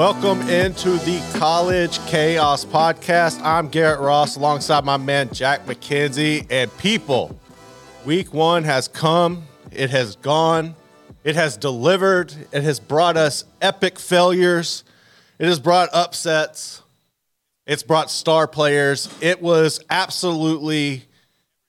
Welcome into the College Chaos Podcast. I'm Garrett Ross alongside my man Jack McKenzie. And people, week one has come, it has gone, it has delivered, it has brought us epic failures, it has brought upsets, it's brought star players. It was absolutely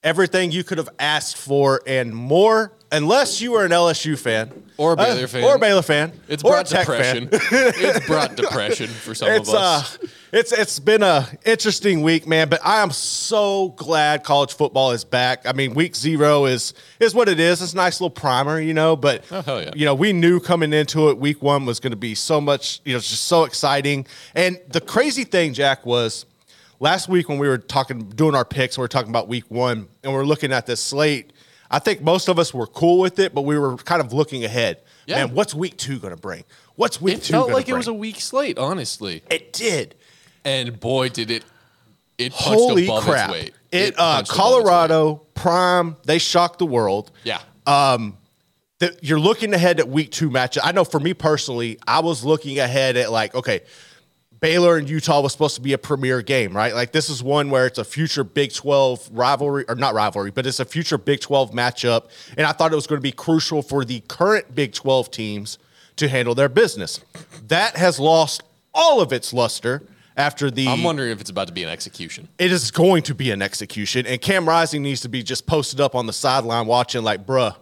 everything you could have asked for and more, unless you were an LSU fan Or a Uh, Baylor fan. or a Baylor fan, It's brought depression. it's brought depression for some it's of us. uh it's it's been a interesting week man but i am so glad college football is back i mean week zero is is what it is it's a nice little primer you know but Oh, yeah. you know we knew coming into it week one was going to be so much you know it's just so exciting and the crazy thing jack was last week when we were talking doing our picks we were talking about week one and we are looking at this slate i think most of us were cool with it but we were kind of looking ahead Yeah. man what's week two going to bring what's week it two felt gonna like it was a bring? weak slate, honestly. it did And boy, did it it Holy above crap! its weight. It, uh, punched its weight. Colorado Prime they shocked the world. Yeah. That you're looking ahead at week two matchup. I know for me personally, I was looking ahead at like okay, Baylor and Utah was supposed to be a premier game, right? Like this is one where it's a future Big 12 rivalry or not rivalry, but it's a future Big 12 matchup, and I thought it was going to be crucial for the current Big 12 teams to handle their business. That has lost all of its luster after the I'm wondering if it's about to be an execution. it is going to be an execution, and Cam Rising needs to be just posted up on the sideline watching, like, bruh,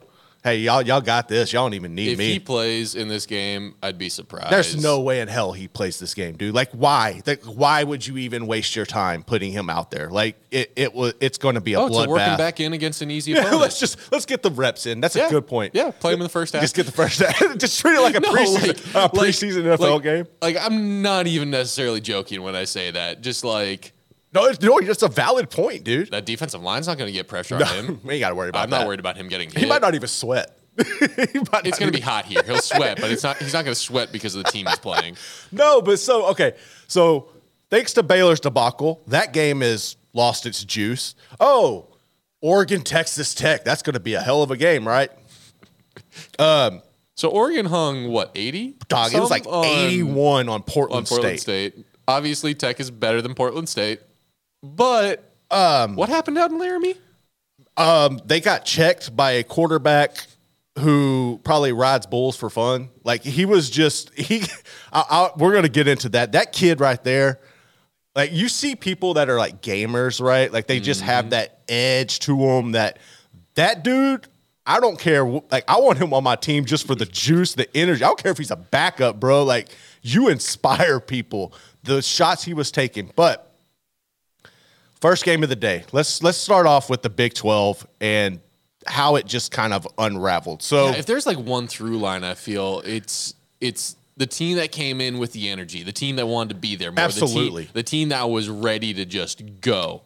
hey, y'all, y'all got this. Y'all don't even need me. If me. he plays in this game, I'd be surprised. There's no way in hell he plays this game, dude. Like, why? Like, why would you even waste your time putting him out there? Like, it, it was, it's going to be a Oh, a working bloodbath. back in against an easy Yeah, opponent. let's just let's get the reps in. That's a good point. Yeah, play him in the first half. Just get the first. half. just treat it like a No, preseason, like- a like- preseason NFL like- game. Like I'm not even necessarily joking when I say that. Just like No, it's, no, it's a valid point, dude. that defensive line's not going to get pressure on him. we ain't got to worry about I'm that. not worried about him getting hit. He might not even sweat. It's going to be hot here. He'll sweat, but it's not. He's not going to sweat because of the team he's playing. No, but so okay. So thanks to Baylor's debacle, that game has lost its juice. Oh, Oregon, Texas Tech. That's going to be a hell of a game, right? Um, So Oregon hung what 80? Dog, it was like on- 81 on Portland, on Portland. State. Obviously, Tech is better than Portland State, but um, what happened out in Laramie? Um, they got checked by a quarterback who probably rides bulls for fun. Like he was just he. I, I, we're gonna get into that. That kid right there. Like you see people that are like gamers, right? Like they just have that edge to them. That that dude. I don't care. Like I want him on my team just for the juice, the energy. I don't care if he's a backup, bro. Like you inspire people. The shots he was taking, but First game of the day. Let's let's start off with the Big 12 and how it just kind of unraveled. So Yeah, if there's like one through line, I feel it's it's the team that came in with the energy, the team that wanted to be there more, Absolutely. the team, the team that was ready to just go.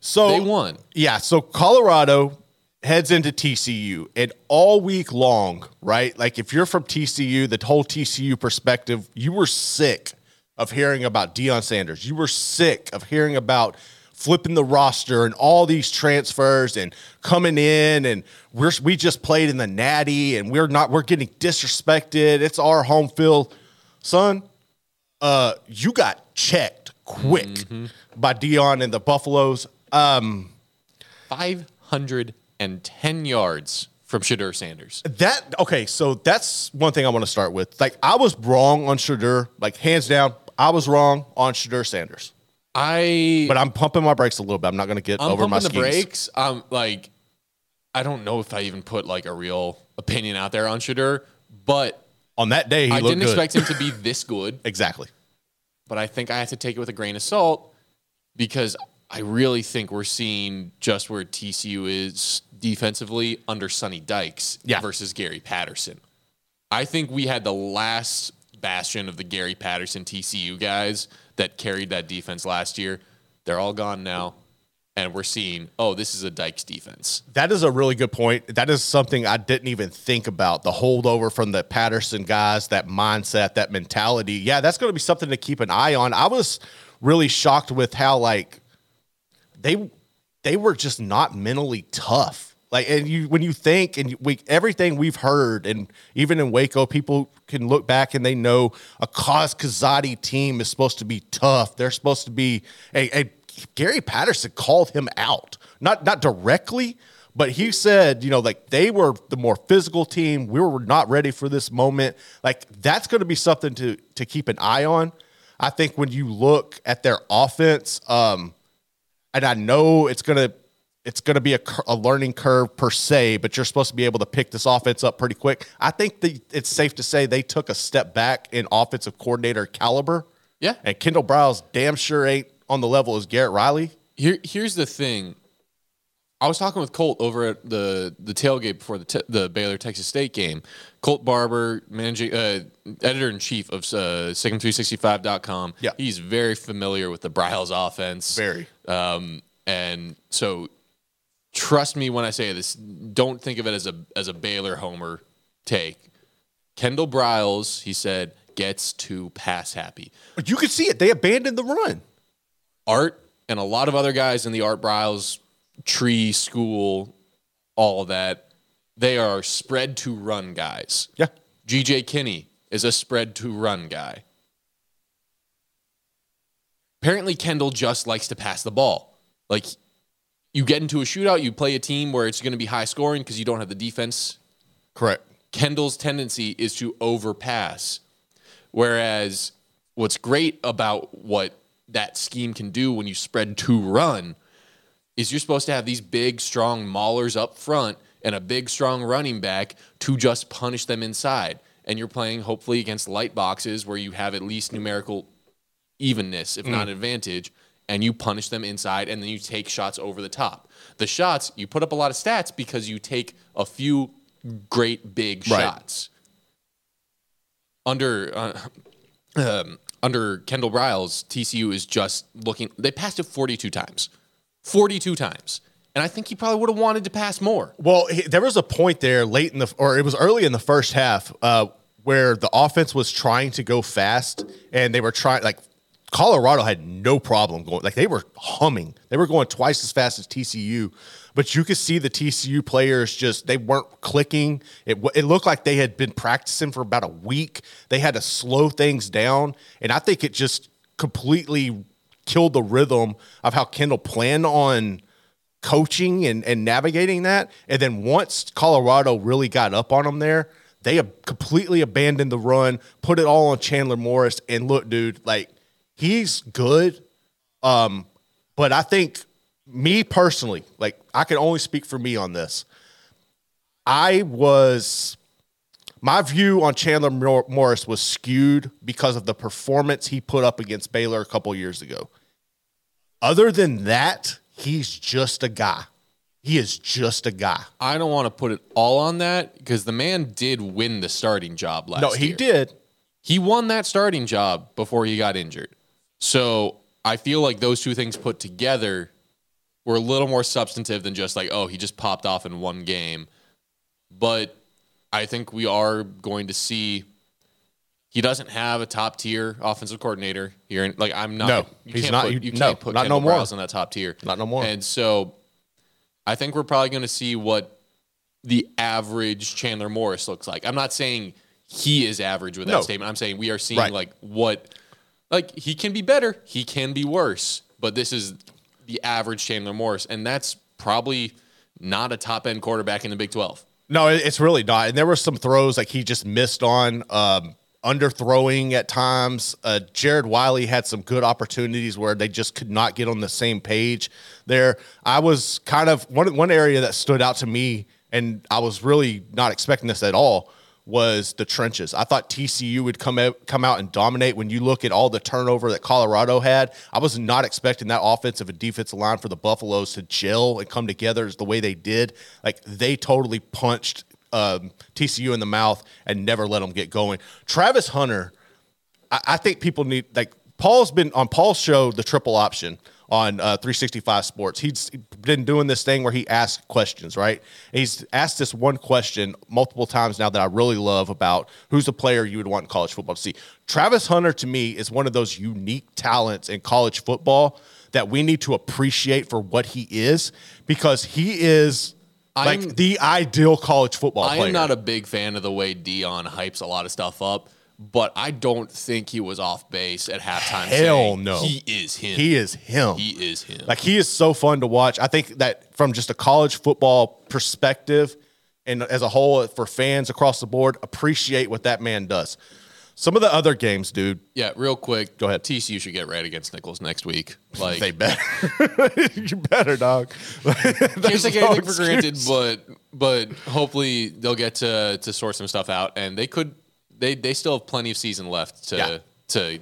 so They won. Yeah, so Colorado heads into TCU and all week long, right? Like if you're from TCU, the whole TCU perspective, you were sick of hearing about Deion Sanders. You were sick of hearing about flipping the roster and all these transfers and coming in and we're we just played in the natty and we're not we're getting disrespected. It's our home field. Son, uh you got checked quick by Deion and the Buffaloes. Um 510 yards from Shedeur Sanders. That okay, so that's one thing I want to start with. Like I was wrong on Shedeur, like hands down. I was wrong on Shedeur Sanders, I but I'm pumping my brakes a little bit. I'm not going to get I'm over my pumping the skis. brakes. Um, like I don't know if I even put like a real opinion out there on Shedeur, but On that day, he I didn't good. expect him to be this good. exactly. but I think I have to take it with a grain of salt because I really think we're seeing just where TCU is defensively under Sonny Dykes Yeah. versus Gary Patterson. I think we had the last bastion of the Gary Patterson TCU guys that carried that defense last year. They're all gone now. And we're seeing, oh, this is a Dykes defense. That is a really good point. That is something I didn't even think about. The holdover from the Patterson guys, that mindset, that mentality. Yeah, that's going to be something to keep an eye on. I was really shocked with how like they they were just not mentally tough. Like, and you when you think and we everything we've heard, and even in Waco, people can look back and they know a Cause Kazadi team is supposed to be tough. They're supposed to be a, a Gary Patterson called him out, not not directly, but he said, you know, like they were the more physical team. We were not ready for this moment. Like that's going to be something to to keep an eye on. I think when you look at their offense, um, and I know it's gonna it's gonna be a, a learning curve per se, but you're supposed to be able to pick this offense up pretty quick. I think the, it's safe to say they took a step back in offensive coordinator caliber. Yeah. and Kendall Briles damn sure ain't on the level as Garrett Riley. Here, here's the thing. I was talking with Colt over at the the tailgate before the te- the Baylor Texas State game. Colt Barber, managing uh, editor in chief of uh, SicEm365.com. Yeah. he's very familiar with the Briles offense. Very. Um, and so, trust me when I say this. Don't think of it as a as a Baylor homer take. Kendall Briles, he said, gets too pass happy. But you could see it; they abandoned the run. Art and a lot of other guys in the Art Briles tree school, all that, they are spread to run guys. Yeah, GJ Kinne is a spread to run guy. Apparently, Kendall just likes to pass the ball. Like, you get into a shootout, you play a team where it's going to be high scoring because you don't have the defense correct. Kendall's tendency is to overpass. Whereas what's great about what that scheme can do when you spread to run is you're supposed to have these big, strong maulers up front and a big, strong running back to just punish them inside. And you're playing hopefully against light boxes where you have at least numerical evenness, if mm. not advantage, and you punish them inside and then you take shots over the top. The shots, you put up a lot of stats because you take a few great big Right. shots. Under uh, um, under Kendall Briles, TCU is just looking. They passed it 42 times, 42 times, and I think he probably would have wanted to pass more. Well, he, there was a point there late in the, or it was early in the first half, uh, where the offense was trying to go fast, and they were trying like Colorado had no problem going, like they were humming, they were going twice as fast as TCU, but you could see the TCU players just they weren't clicking. It it looked like they had been practicing for about a week. They had to slow things down, and I think it just completely killed the rhythm of how Kendall planned on coaching and, and navigating that. And then once Colorado really got up on them there, they completely abandoned the run, put it all on Chandler Morris. And look, dude, like he's good. Um, but I think me personally, like I can only speak for me on this. I was my view on Chandler Mor- Morris was skewed because of the performance he put up against Baylor a couple years ago. Other than that, he's just a guy. He is just a guy. I don't want to put it all on that because the man did win the starting job last No, he year. did. He won that starting job before he got injured. So I feel like those two things put together were a little more substantive than just like, oh, he just popped off in one game. But I think we are going to see He doesn't have a top tier offensive coordinator here. In, like I'm not. No, you he's can't not- Put, you- you no, can't put not Kendall no more. In that top tier. Not no more. And so, I think we're probably going to see what the average Chandler Morris looks like. I'm not saying he is average with that No. statement. I'm saying we are seeing Right. like what, like he can be better, he can be worse, but this is the average Chandler Morris, and that's probably not a top end quarterback in the Big 12. No, it's really not. And there were some throws like he just missed on, um, underthrowing at times. Uh, Jared Wiley had some good opportunities where they just could not get on the same page there. I was kind of one one area that stood out to me, and I was really not expecting this at all. Was the trenches? I thought TCU would come out, come out and dominate. When you look at all the turnover that Colorado had, I was not expecting that offensive and defensive line for the Buffaloes to gel and come together as the way they did. Like they totally punched um, TCU in the mouth and never let them get going. Travis Hunter, I, I think people need like Paul's been on Paul's show, the triple option on uh, 365 Sports. He's been doing this thing where he asks questions, right? And he's asked this one question multiple times now that I really love about who's the player you would want in college football to see. Travis Hunter to me is one of those unique talents in college football that we need to appreciate for what he is because he is like I'm- the ideal college football player. I player. am not a big fan of the way Deion hypes a lot of stuff up, but I don't think he was off base at halftime. Hell saying, no. He is him. he is him. He is him. Like he is so fun to watch. I think that from just a college football perspective and as a whole for fans across the board, appreciate what that man does. Some of the other games, dude, yeah, real quick. Go ahead. TCU should get right against Nicholls next week. Like, they better. you better, dog. can't take anything for granted, but but hopefully they'll get to to sort some stuff out, and they could. They they still have plenty of season left to Yeah. to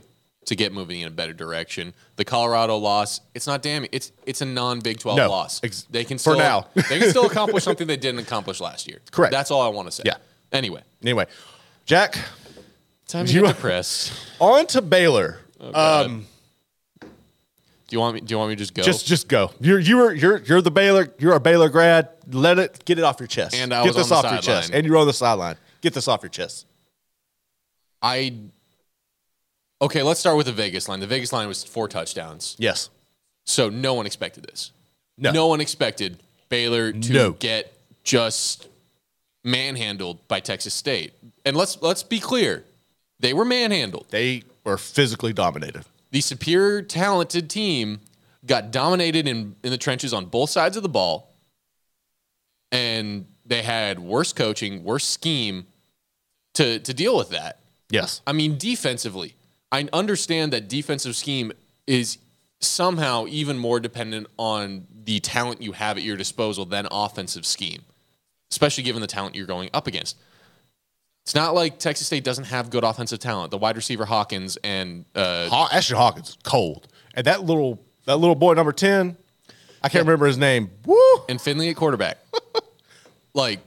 to get moving in a better direction. The Colorado loss, it's not damning. It's it's a non Big Twelve No, loss. ex- they can for still, now. they can still accomplish something they didn't accomplish last year. Correct. That's all I want to say. Yeah. Anyway, Anyway, Jack, time to You- get depressed. on to Baylor. Oh, God. Um, do you want me? Do you want me to just go? Just just go. You're you're you're you're the Baylor. You're a Baylor grad. Let it get it off your chest. And I get was on this off your chest. And you're on the sideline. Get this off your chest. I. Okay, let's start with the Vegas line. The Vegas line was four touchdowns. Yes. So no one expected this. No. no one expected Baylor to No. get just manhandled by Texas State. And let's let's be clear. They were manhandled. They were physically dominated. The superior talented team got dominated in, in the trenches on both sides of the ball. And they had worse coaching, worse scheme to to deal with that. Yes. I mean, defensively, I understand that defensive scheme is somehow even more dependent on the talent you have at your disposal than offensive scheme, especially given the talent you're going up against. It's not like Texas State doesn't have good offensive talent. The wide receiver Hawkins and uh, Haw- Ashtyn Hawkins cold, and that little that little boy number ten, I can't remember his name. Woo! and Finley at quarterback. like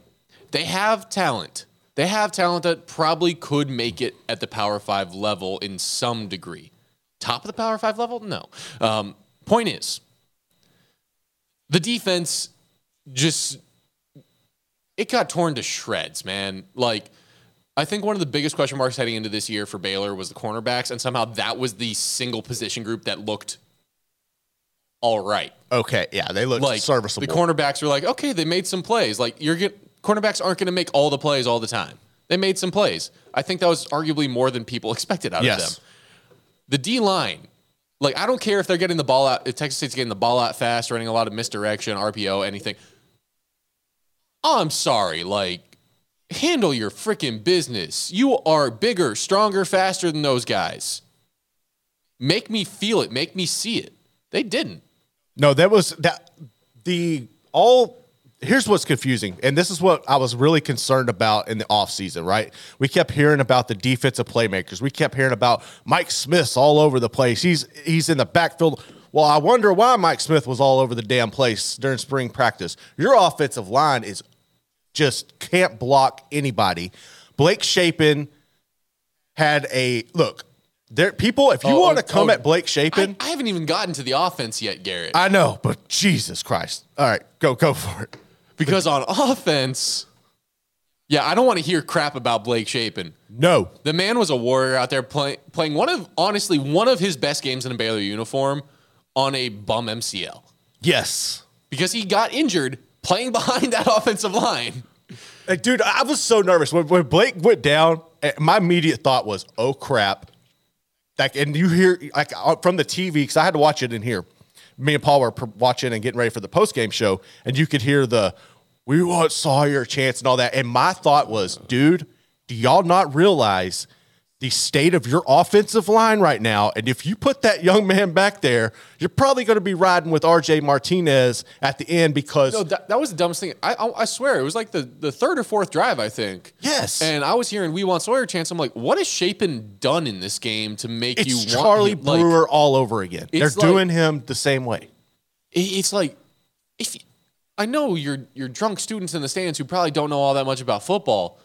they have talent. They have talent that probably could make it at the Power Five level in some degree. Top of the Power Five level? No. Um, point is, the defense just it got torn to shreds, man. Like I think one of the biggest question marks heading into this year for Baylor was the cornerbacks, and somehow that was the single position group that looked all right Okay, yeah, they looked like serviceable. the cornerbacks were like, okay, they made some plays. Like you're get cornerbacks aren't going to make all the plays all the time. They made some plays. I think that was arguably more than people expected out of them. The D line, like I don't care if they're getting the ball out. If Texas State's getting the ball out fast, running a lot of misdirection, RPO, anything. Oh, I'm sorry, like handle your freaking business. You are bigger, stronger, faster than those guys. Make me feel it. Make me see it. They didn't. No, that was that the all here's what's confusing. And this is what I was really concerned about in the offseason, right? We kept hearing about the defensive playmakers. We kept hearing about Mike Smith's all over the place. He's he's in the backfield. Well, I wonder why Mike Smith was all over the damn place during spring practice. Your offensive line is just can't block anybody. Blake Shapen had a look. There people, if you Oh, want to oh, come oh, at Blake Shapen, I, I haven't even gotten to the offense yet, Garrett. I know, but Jesus Christ. All right, go go for it. Because on offense, Yeah, I don't want to hear crap about Blake Shapen. No. The man was a warrior out there play, playing one of honestly one of his best games in a Baylor uniform on a bum MCL Yes. because he got injured playing behind that offensive line. Like, dude, I was so nervous when, when Blake went down. eh, My immediate thought was, "Oh crap!" Like, and you hear like uh, from the TV because I had to watch it in here. Me and Paul were watching and getting ready for the post game show, and you could hear the "We want Sawyer chance" and all that. And my thought was, dude, do y'all not realize the state of your offensive line right now? And if you put that young man back there, you're probably going to be riding with R.J. Martinez at the end because No, that, that was the dumbest thing. I, I I swear it was like the, the third or fourth drive, I think. Yes. And I was hearing we want Sawyer chance. I'm like, what has Shapen done in this game to make it's you want Charlie him? Like, Brewer all over again. They're like- doing him the same way. it's like if you- I know you're you're drunk students in the stands who probably don't know all that much about football,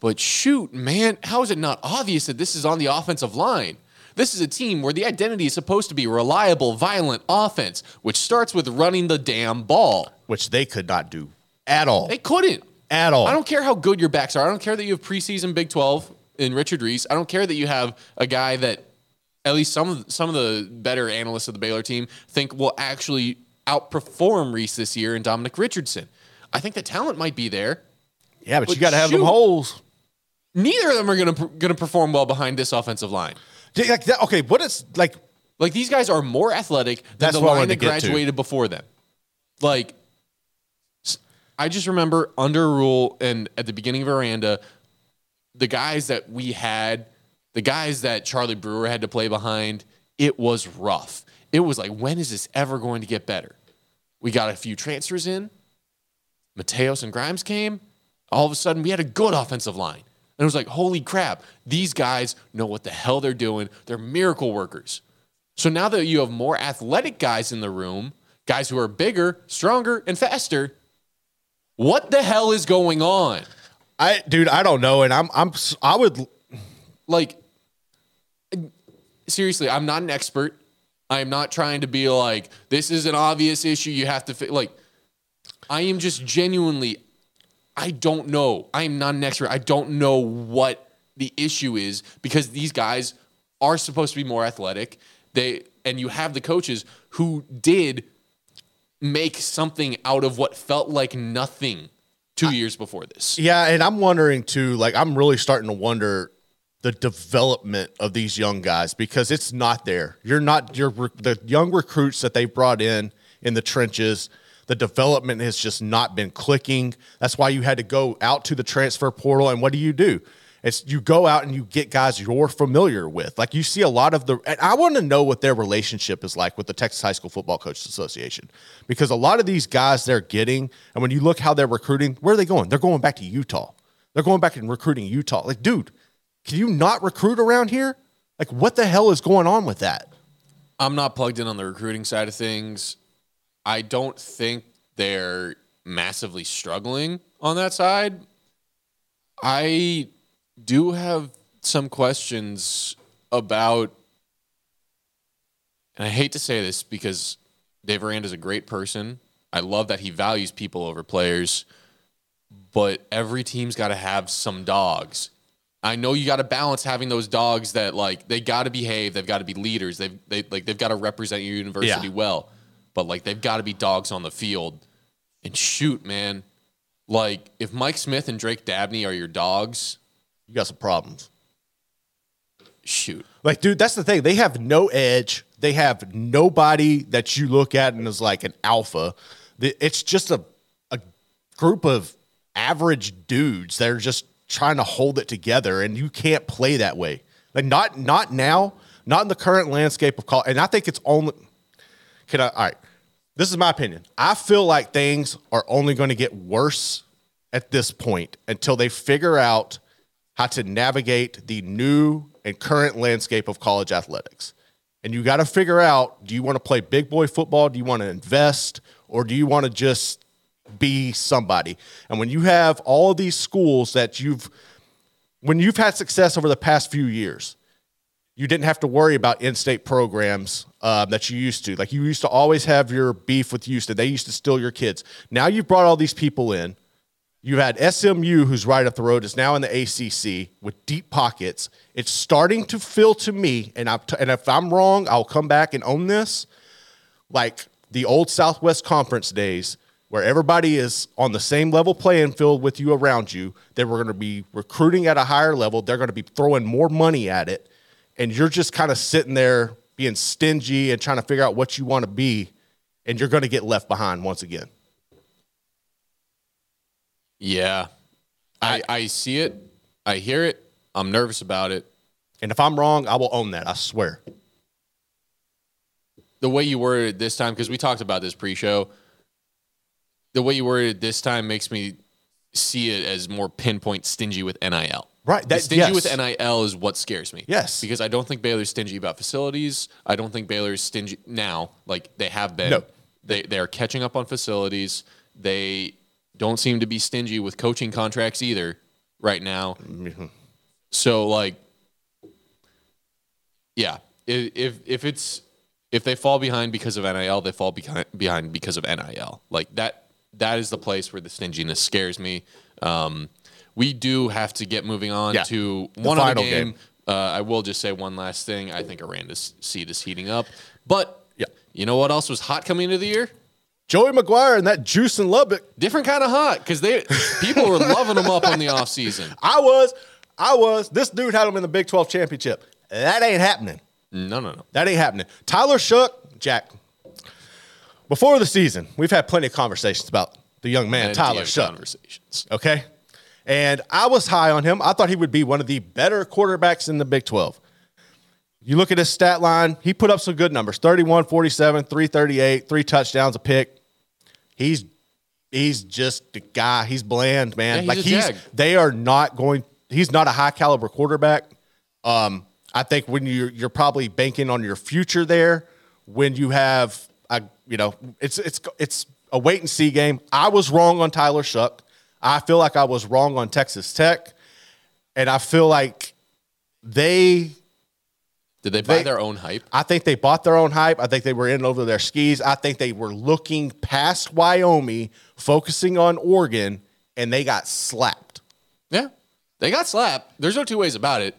but shoot, man, how is it not obvious that this is on the offensive line? This is a team where the identity is supposed to be reliable, violent offense, which starts with running the damn ball. which they could not do at all. They couldn't. at all. I don't care how good your backs are. I don't care that you have preseason Big 12 in Richard Reese. I don't care that you have a guy that at least some of some of the better analysts of the Baylor team think will actually outperform Reese this year and Dominic Richardson. I think the talent might be there. yeah, but, but you got to have them holes. Neither of them are going to going to perform well behind this offensive line. Dude, Like that, okay, what is like? Like these guys are more athletic than That's the what I line wanted that to get to. graduated before them. Like s- I just remember under Rhule and at the beginning of Aranda, the guys that we had, the guys that Charlie Brewer had to play behind, it was rough. It was like, when is this ever going to get better? We got a few transfers in. Mateos and Grimes came. All of a sudden, we had a good offensive line. And it was like, holy crap, these guys know what the hell they're doing. They're miracle workers. So now that you have more athletic guys in the room, guys who are bigger, stronger, and faster, what the hell is going on? I, dude, I don't know, and I'm, I'm, I would, Like, seriously, I'm not an expert. I'm not trying to be like, this is an obvious issue. You have to, fi-. like, I am just genuinely, I don't know. I am not an expert. I don't know what the issue is because these guys are supposed to be more athletic. They, and you have the coaches who did make something out of what felt like nothing two years before this. yeah, and I'm wondering too. Like, I'm really starting to wonder the development of these young guys because it's not there. You're not, you're the young recruits that they brought in in the trenches. The development has just not been clicking. That's why you had to go out to the transfer portal. And what do you do? It's you go out and you get guys you're familiar with. Like you see a lot of the, and I want to know what their relationship is like with the Texas High School Football Coaches Association, because a lot of these guys they're getting, and when you look how they're recruiting, where are they going? They're going back to Utah. They're going back and recruiting Utah. Like, dude, can you not recruit around here? Like, what the hell is going on with that? I'm not plugged in on the recruiting side of things. I don't think they're massively struggling on that side. I do have some questions about, and I hate to say this because Dave Aranda is a great person. I love that he values people over players, but every team's got to have some dogs. I know you got to balance having those dogs that like they got to behave, they've got to be leaders, they've they like they've got to represent your university Yeah. well, but like they've got to be dogs on the field. And shoot, man, like if Mike Smith and Drake Dabney are your dogs, You got some problems. shoot. Like, dude, that's the thing. They have no edge. They have nobody that you look at and is like an alpha. It's just a, a group of average dudes that are just trying to hold it together, and you can't play that way. Like, not not now, not in the current landscape of college. And I think it's only. Can I? All right. This is my opinion. I feel like things are only going to get worse at this point until they figure out how to navigate the new and current landscape of college athletics. And you got to figure out do you want to play big boy football? Do you want to invest? Or do you want to just be somebody? And when you have all of these schools that you've, when you've had success over the past few years, you didn't have to worry about in-state programs um, that you used to. Like you used to always have your beef with Houston. They used to steal your kids. Now you've brought all these people in. You've had SMU, who's right up the road, is now in the ACC with deep pockets. It's starting to feel to me, and I and if I'm wrong, I'll come back and own this. Like the old Southwest Conference days, where everybody is on the same level playing field with you around you. They were going to be recruiting at a higher level. They're going to be throwing more money at it, and you're just kind of sitting there being stingy and trying to figure out what you want to be, and you're going to get left behind once again. Yeah. I, I see it. I hear it. I'm nervous about it. And if I'm wrong, I will own that. I swear. The way you worded it this time, because we talked about this pre show, the way you worded it this time makes me see it as more pinpoint stingy with NIL. Right, The that- stingy yes. with NIL is what scares me. Yes. Because I don't think Baylor's stingy about facilities. I don't think Baylor's stingy now, like they have been. No. They they are catching up on facilities. They don't seem to be stingy with coaching contracts either right now. Mm-hmm. So like yeah, if, if if it's if they fall behind because of NIL, they fall behind behind because of NIL. Like that that is the place where the stinginess scares me. Um, we do have to get moving on Yeah. to The one other game. game. Uh, I will just say one last thing. I think Aranda's seat is heating up, but Yeah. you know what else was hot coming into the year? Joey McGuire and that juice in Lubbock. Different kind of hot because they people were loving him up on the offseason. I was, I was. This dude had him in the Big 12 championship. That ain't happening. No, no, no. That ain't happening. Tyler Shough, Jack. Before the season, we've had plenty of conversations about the young man, Tyler Shough. conversations. Okay. And I was high on him. I thought he would be one of the better quarterbacks in the Big 12. You look at his stat line, he put up some good numbers 31, 47, 338, three touchdowns, a pick. He's he's just the guy. He's bland, man. Yeah, he's like he's jag. they are not going he's not a high caliber quarterback. Um, I think when you you're probably banking on your future there, when you have a you know, it's it's it's a wait and see game. I was wrong on Tyler Shough. I feel like I was wrong on Texas Tech. And I feel like they Did they buy They- their own hype? I think they bought their own hype. I think they were in over their skis. I think they were looking past Wyoming, focusing on Oregon, and they got slapped. Yeah. They got slapped. There's no two ways about it.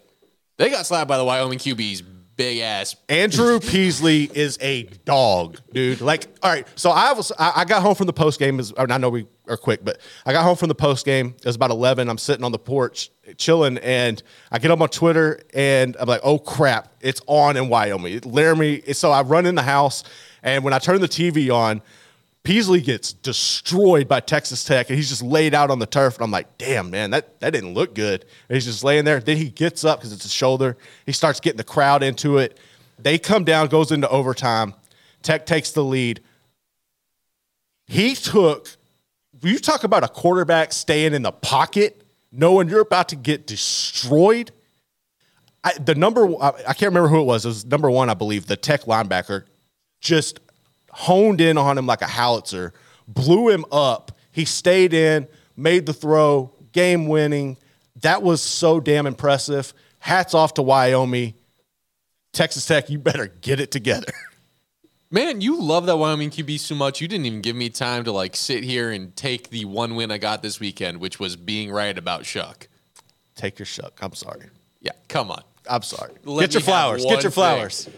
They got slapped by the Wyoming QB's big ass. Andrew Peasley is a dog, dude. Like, all right. So I was, I, I got home from the post game. And I know we are quick, but I got home from the post game. It was about eleven. I'm sitting on the porch chilling, and I get on Twitter, and I'm like, oh crap, it's on in Wyoming. Laramie. So I run in the house, and when I turn the TV on. Peasley gets destroyed by Texas Tech, and he's just laid out on the turf. And I'm like, damn, man, that, that didn't look good. And he's just laying there. Then he gets up because it's his shoulder. He starts getting the crowd into it. They come down, goes into overtime. Tech takes the lead. He took, you talk about a quarterback staying in the pocket, knowing you're about to get destroyed. I, the number, I, I can't remember who it was. It was number one, I believe, the Tech linebacker just honed in on him like a howitzer, blew him up. He stayed in, made the throw, game winning. That was so damn impressive. Hats off to Wyoming. Texas Tech, you better get it together. Man, you love that Wyoming QB so much. You didn't even give me time to like sit here and take the one win I got this weekend, which was being right about Shough. Take your shuck. I'm sorry. Yeah, come on. I'm sorry. Let get your flowers. Get your thing. flowers.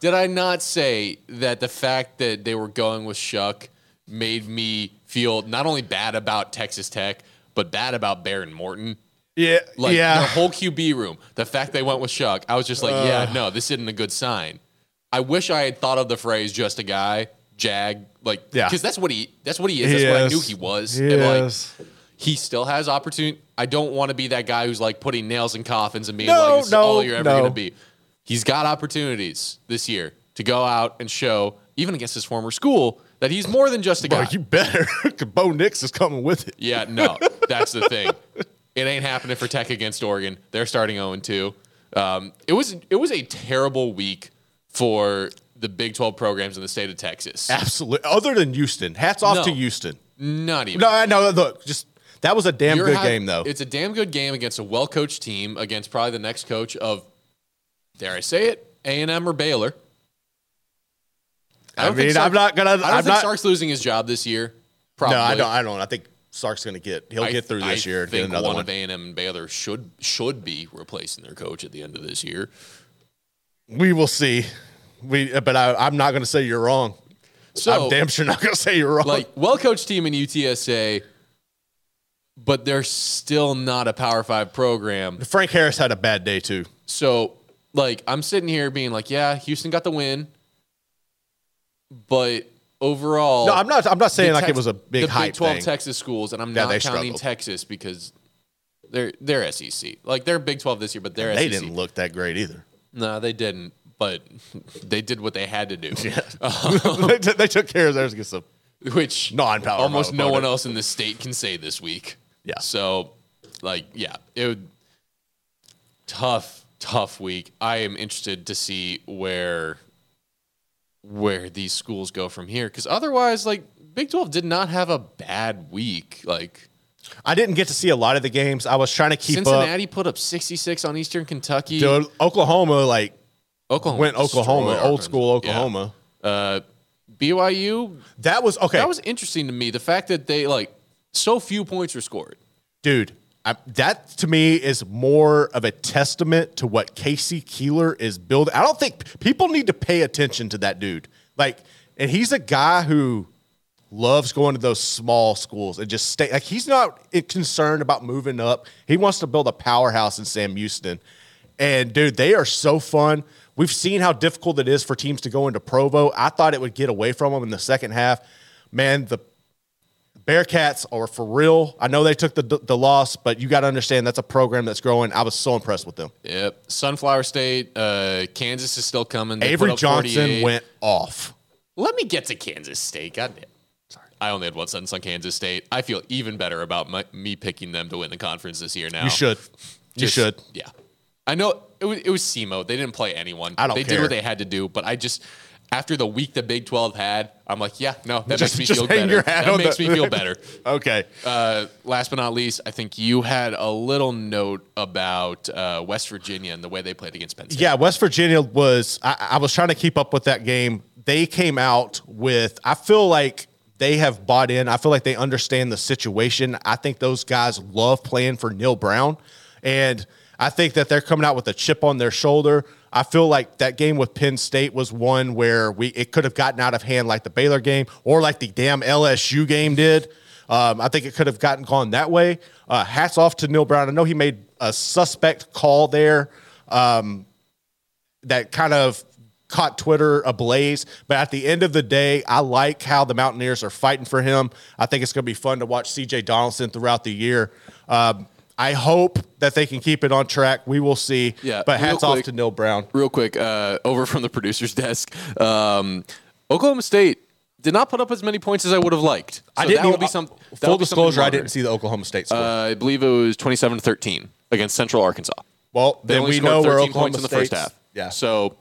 Did I not say that the fact that they were going with Shough made me feel not only bad about Texas Tech, but bad about Behren Morton? Yeah. Like yeah. their whole QB room, the fact they went with Shough, I was just like, yeah, no, this isn't a good sign. I wish I had thought of the phrase "just a guy," Jag, like, Yeah. because that's what he, that's what he is. He that's what I knew he was. He and like, is. he still has opportunity. I don't want to be that guy who's like putting nails in coffins and being No, like, "This is no, all you're ever no. going to be." He's got opportunities this year to go out and show, even against his former school, that he's more than just a Bro, guy. you better. Bo Nix is coming with it. Yeah, no, that's the thing. It ain't happening for Tech against Oregon. They're starting 0 2. Um, it was it was a terrible week for the Big 12 programs in the state of Texas. Absolutely. Other than Houston. Hats off No. to Houston. Not even. No, I know. Look, just that was a damn You're good ha- game, though. It's a damn good game against a well coached team against probably the next coach of, dare I say it, A and M or Baylor. I think mean, I'm not gonna- I don't I'm think not- Sark's losing his job this year. Probably. No, I don't. I don't. I think Sark's going to get. He'll I- get through this I year. think another one, one. of A and M and Baylor should should be replacing their coach at the end of this year. We will see. We, but I, I'm not going to say you're wrong. So I'm damn sure not going to say you're wrong. like well coached team in UTSA, but they're still not a Power Five program. Frank Harris had a bad day too. So like I'm sitting here being like, yeah, Houston got the win, but overall, No, I'm not. I'm not saying like it was a big the hype Big Twelve thing. Texas schools, and I'm Yeah, not counting struggled. Texas because they're they're SEC. Like they're Big Twelve this year, but they're they SEC. didn't look that great either. No, they didn't. But they did what they had to do, um, they, t- they took care of theirs against them. which Non-power almost no one else in the state can say this week. Yeah. So, like, yeah, it would tough, tough week. I am interested to see where where these schools go from here because otherwise, like, Big Twelve did not have a bad week. Like, I didn't get to see a lot of the games. I was trying to keep up. Cincinnati put up sixty six on Eastern Kentucky. Dude, Oklahoma like Oklahoma went Oklahoma, old school Arkansas. Yeah. Oklahoma. Uh, BYU That was okay. That was interesting to me. The fact that they like so few points were scored. dude. I, that to me is more of a testament to what K.C. Keeler is building. I don't think people need to pay attention to that dude. Like, and he's a guy who loves going to those small schools and just stay. Like, he's not concerned about moving up. He wants to build a powerhouse in Sam Houston. And dude, they are so fun. We've seen how difficult it is for teams to go into Provo. I thought it would get away from them in the second half. Man, the Bearcats are for real. I know they took the the loss, but you got to understand that's a program that's growing. I was so impressed with them. Yep. Sunflower State, uh, Kansas is still coming. They Avery Johnson went off. Let me get to Kansas State. God damn. Sorry. I only had one sentence on Kansas State. I feel even better about my, me picking them to win the conference this year now. You should. You should. Yeah. I know it was, it was SEMO. They didn't play anyone. I don't They care. did what they had to do, but I just after the week the Big 12 had, I'm like, yeah, no, that Just- makes me feel better. that makes the- me feel better. Okay. Uh, last but not least, I think you had a little note about uh, West Virginia and the way they played against Penn State. Yeah, West Virginia was. I, I was trying to keep up with that game. They came out with. I feel like they have bought in. I feel like they understand the situation. I think those guys love playing for Neal Brown, and I think that they're coming out with a chip on their shoulder. I feel like that game with Penn State was one where we it could have gotten out of hand, like the Baylor game or like the damn LSU game did. Um, I think it could have gotten gone that way. Uh, hats off to Neal Brown. I know he made a suspect call there. Um, that kind of caught Twitter ablaze. But at the end of the day, I like how the Mountaineers are fighting for him. I think it's going to be fun to watch CJ Donaldson throughout the year. Um, I hope that they can keep it on track. We will see. Yeah, But hats off to Neal Brown. Real quick, uh, over from the producer's desk, um, Oklahoma State did not put up as many points as I would have liked. So I didn't even, be some. full disclosure, I didn't see the Oklahoma State score. Uh, I believe it was 27 13 against Central Arkansas. well, They then we know 13 where Oklahoma points in the first half. Yeah. So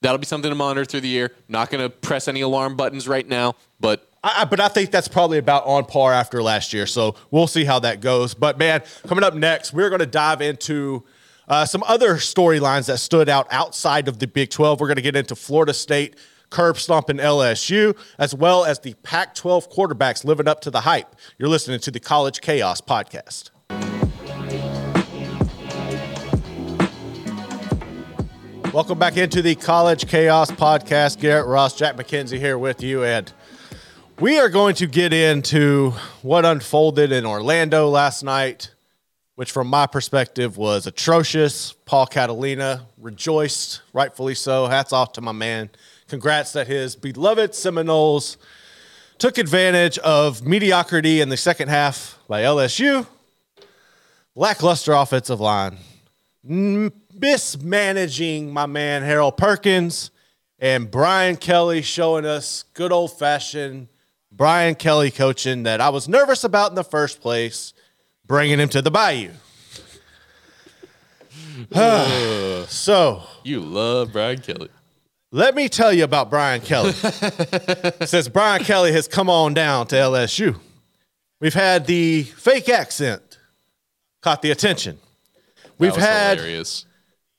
that'll be something to monitor through the year. Not going to press any alarm buttons right now, but I- but I think that's probably about on par after last year. So we'll see how that goes. But man, coming up next, we're going to dive into uh, some other storylines that stood out outside of the Big 12. We're going to get into Florida State curb stomping LSU, as well as the Pac 12 quarterbacks living up to the hype. You're listening to the College Chaos Podcast. Welcome back into the College Chaos Podcast. Garrett Ross, Jack McKenzie here with you. And we are going to get into what unfolded in Orlando last night, which, from my perspective, was atrocious. Paul Catalina rejoiced, rightfully so. Hats off to my man. Congrats that his beloved Seminoles took advantage of mediocrity in the second half by LSU. Lackluster offensive line, mismanaging my man Harold Perkins, and Brian Kelly showing us good old fashioned Brian Kelly coaching that I was nervous about in the first place, bringing him to the Bayou. so you love Brian Kelly. let me tell you about Brian Kelly. Since Brian Kelly has come on down to LSU, we've had the fake accent caught the attention. We've had hilarious.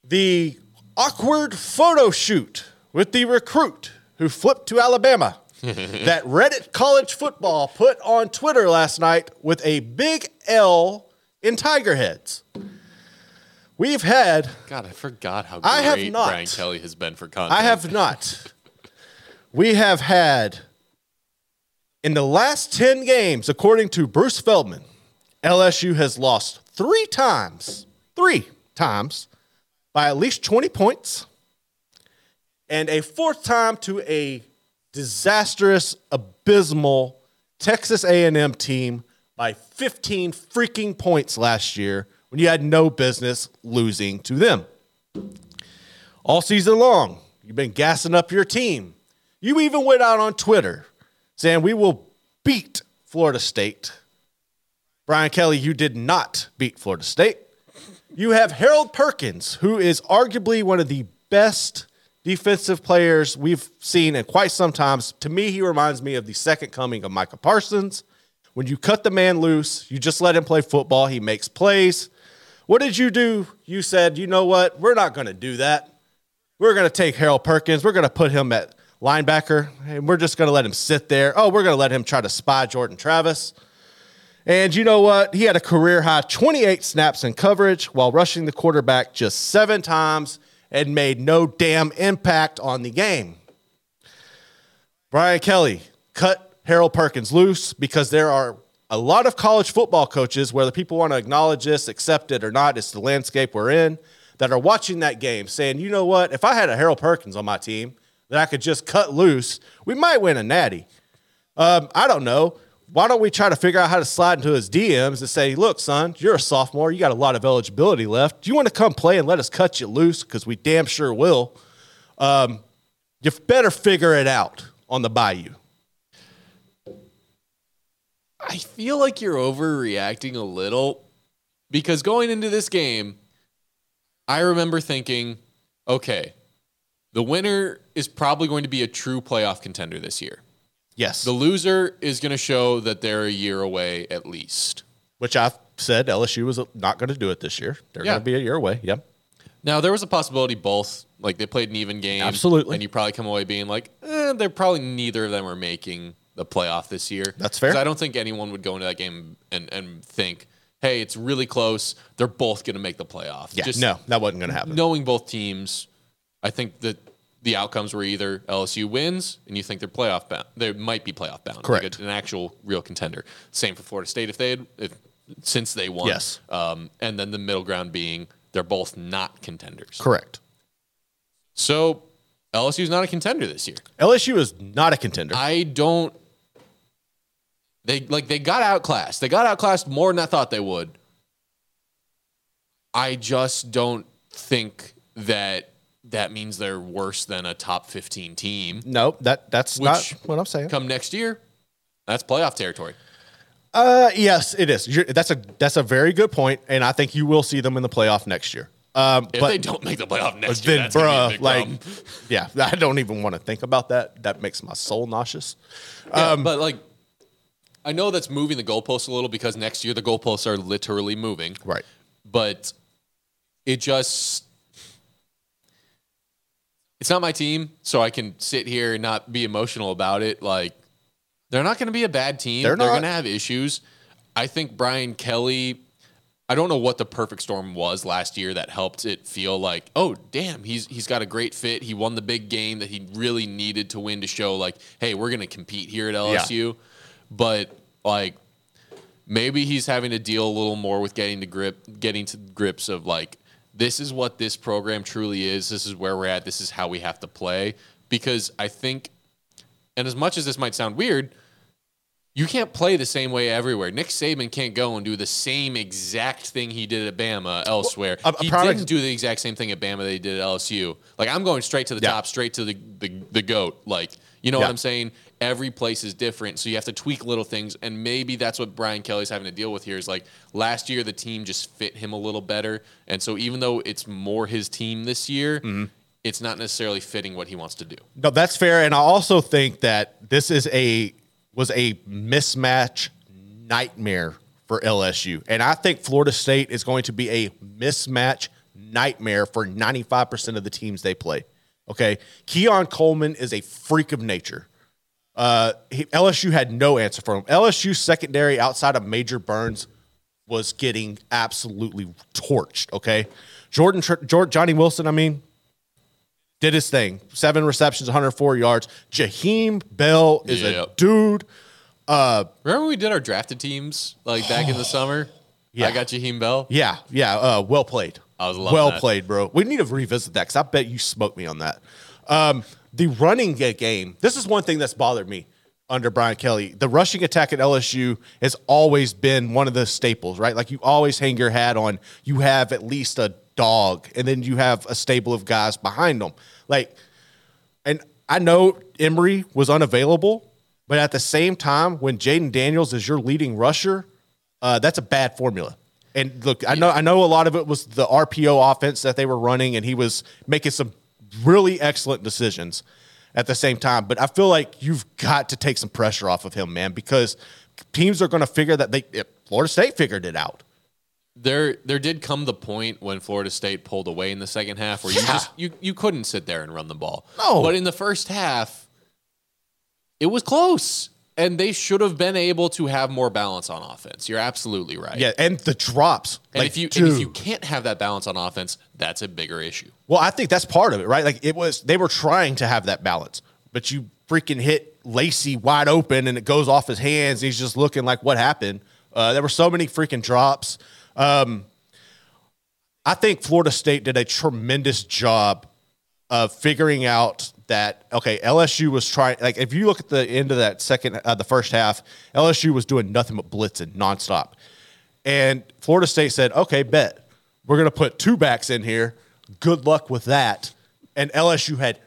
the awkward photo shoot with the recruit who flipped to Alabama. That Reddit college football put on Twitter last night with a big L in Tiger heads. We've had, God, I forgot how great I have not. Brian Kelly has been for content. I have not. We have had, in the last 10 games, according to Bruce Feldman, LSU has lost three times, three times, by at least 20 points, and a fourth time to a disastrous, abysmal Texas A&M team by 15 freaking points last year when you had no business losing to them. All season long, you've been gassing up your team. You even went out on Twitter saying we will beat Florida State. Brian Kelly, you did not beat Florida State. You have Harold Perkins, who is arguably one of the best defensive players we've seen in quite some time. To me, he reminds me of the second coming of Micah Parsons. When you cut the man loose, you just let him play football, he makes plays. What did you do? You said, you know what? We're not going to do that. We're going to take Harold Perkins. We're going to put him at linebacker, and we're just going to let him sit there. Oh, we're going to let him try to spy Jordan Travis. And you know what? He had a career high 28 snaps in coverage while rushing the quarterback just seven times and made no damn impact on the game. Brian Kelly cut Harold Perkins loose because there are a lot of college football coaches, whether people want to acknowledge this, accept it or not, it's the landscape we're in, that are watching that game saying, you know what? If I had a Harold Perkins on my team that I could just cut loose, we might win a natty. Um, I don't know. Why don't we try to figure out how to slide into his DMs and say, look, son, you're a sophomore. You got a lot of eligibility left. Do you want to come play and let us cut you loose? Because we damn sure will. Um, you better figure it out on the bayou. I feel like you're overreacting a little because going into this game, I remember thinking, okay, the winner is probably going to be a true playoff contender this year. Yes. The loser is going to show that they're a year away at least. Which I've said LSU was not going to do it this year. They're Yeah. going to be a year away. Yep. Now there was a possibility both like they played an even game, Absolutely. and you probably come away being like, eh, they're probably neither of them are making the playoff this year. That's fair. I don't think anyone would go into that game and and think, hey, it's really close. They're both going to make the playoff. Yeah. Just no, that wasn't going to happen. knowing both teams, I think that the outcomes were either LSU wins and you think they're playoff bound. They might be playoff bound. Correct. Like a- an actual real contender. Same for Florida State if they had if since they won. Yes. Um, and then the middle ground being they're both not contenders. Correct. So LSU is not a contender this year. LSU is not a contender. I don't. They like they got outclassed. They got outclassed more than I thought they would. I just don't think that that means they're worse than a top fifteen team. no, that that's not what I'm saying. Come next year, that's playoff territory. Uh, yes, it is. You're, that's a that's a very good point, and I think you will see them in the playoff next year. Um, If but they don't make the playoff next year, then, that's be a bruh, like, problem. yeah, I don't even want to think about that. That makes my soul nauseous. Yeah, Um, but like, I know that's moving the goalposts a little because next year the goalposts are literally moving. Right. but it just it's not my team so i can sit here and not be emotional about it. Like they're not going to be a bad team. They're they're, not. going to have issues. I think brian kelly i don't know what the perfect storm was last year that helped it feel like oh damn he's he's got a great fit. He won the big game that he really needed to win to show like hey we're going to compete here at lsu but like maybe he's having to deal a little more with getting to grip getting to grips of like this is what this program truly is this is where we're at this is how we have to play because i think and as much as this might sound weird you can't play the same way everywhere. Nick Saban can't go and do the same exact thing he did at Bama elsewhere. a he product- didn't do the exact same thing at Bama that he did at LSU. Like I'm going straight to the Yeah. top, straight to the, the the goat. Like you know Yeah. what I'm saying? Every place is different, so you have to tweak little things, and maybe that's what Brian Kelly's having to deal with here. Is like last year the team just fit him a little better, and so even though it's more his team this year, Mm-hmm. it's not necessarily fitting what he wants to do. No, that's fair, and I also think that this is a was a mismatch nightmare for LSU, and I think Florida State is going to be a mismatch nightmare for ninety five percent of the teams they play. Okay, Keon Coleman is a freak of nature. Uh, he, LSU had no answer for him. LSU secondary outside of Major Burns was getting absolutely torched. Okay, Jordan, Jordan Johnny Wilson. I mean, did his thing. Seven receptions, 104 yards. Jaheim Bell is a Yep. dude. Remember when we did our drafted teams like back in the summer? Yeah. I got Jaheim Bell. Yeah, yeah. Uh, well played. I was loving well that. played, bro. We need to revisit that because I bet you smoked me on that. Um, the running game. This is one thing that's bothered me under Brian Kelly. The rushing attack at LSU has always been one of the staples, right? Like you always hang your hat on. You have at least a dog, and then you have a stable of guys behind them. Like, and I know Emery was unavailable, but at the same time, when Jayden Daniels is your leading rusher, uh, that's a bad formula. And look, I know I know a lot of it was the RPO offense that they were running, and he was making some really excellent decisions at the same time. But I feel like you've got to take some pressure off of him, man, because teams are going to figure that they Florida State figured it out. There, there did come the point when Florida State pulled away in the second half where you just you you couldn't sit there and run the ball. No. but in the first half, it was close, and they should have been able to have more balance on offense. You're absolutely right. Yeah, and the drops. and like, if you and if you can't have that balance on offense, that's a bigger issue. Well, I think that's part of it, right? Like it was they were trying to have that balance, but you freaking hit Lacy wide open and it goes off his hands. He's just looking like what happened. Uh, there were so many freaking drops. Um, I think Florida State did a tremendous job of figuring out that okay, LSU was trying. Like if you look at the end of that second, uh, the first half, LSU was doing nothing but blitzing nonstop, and Florida State said, "Okay, bet we're going to put two backs in here. Good luck with that." And LSU had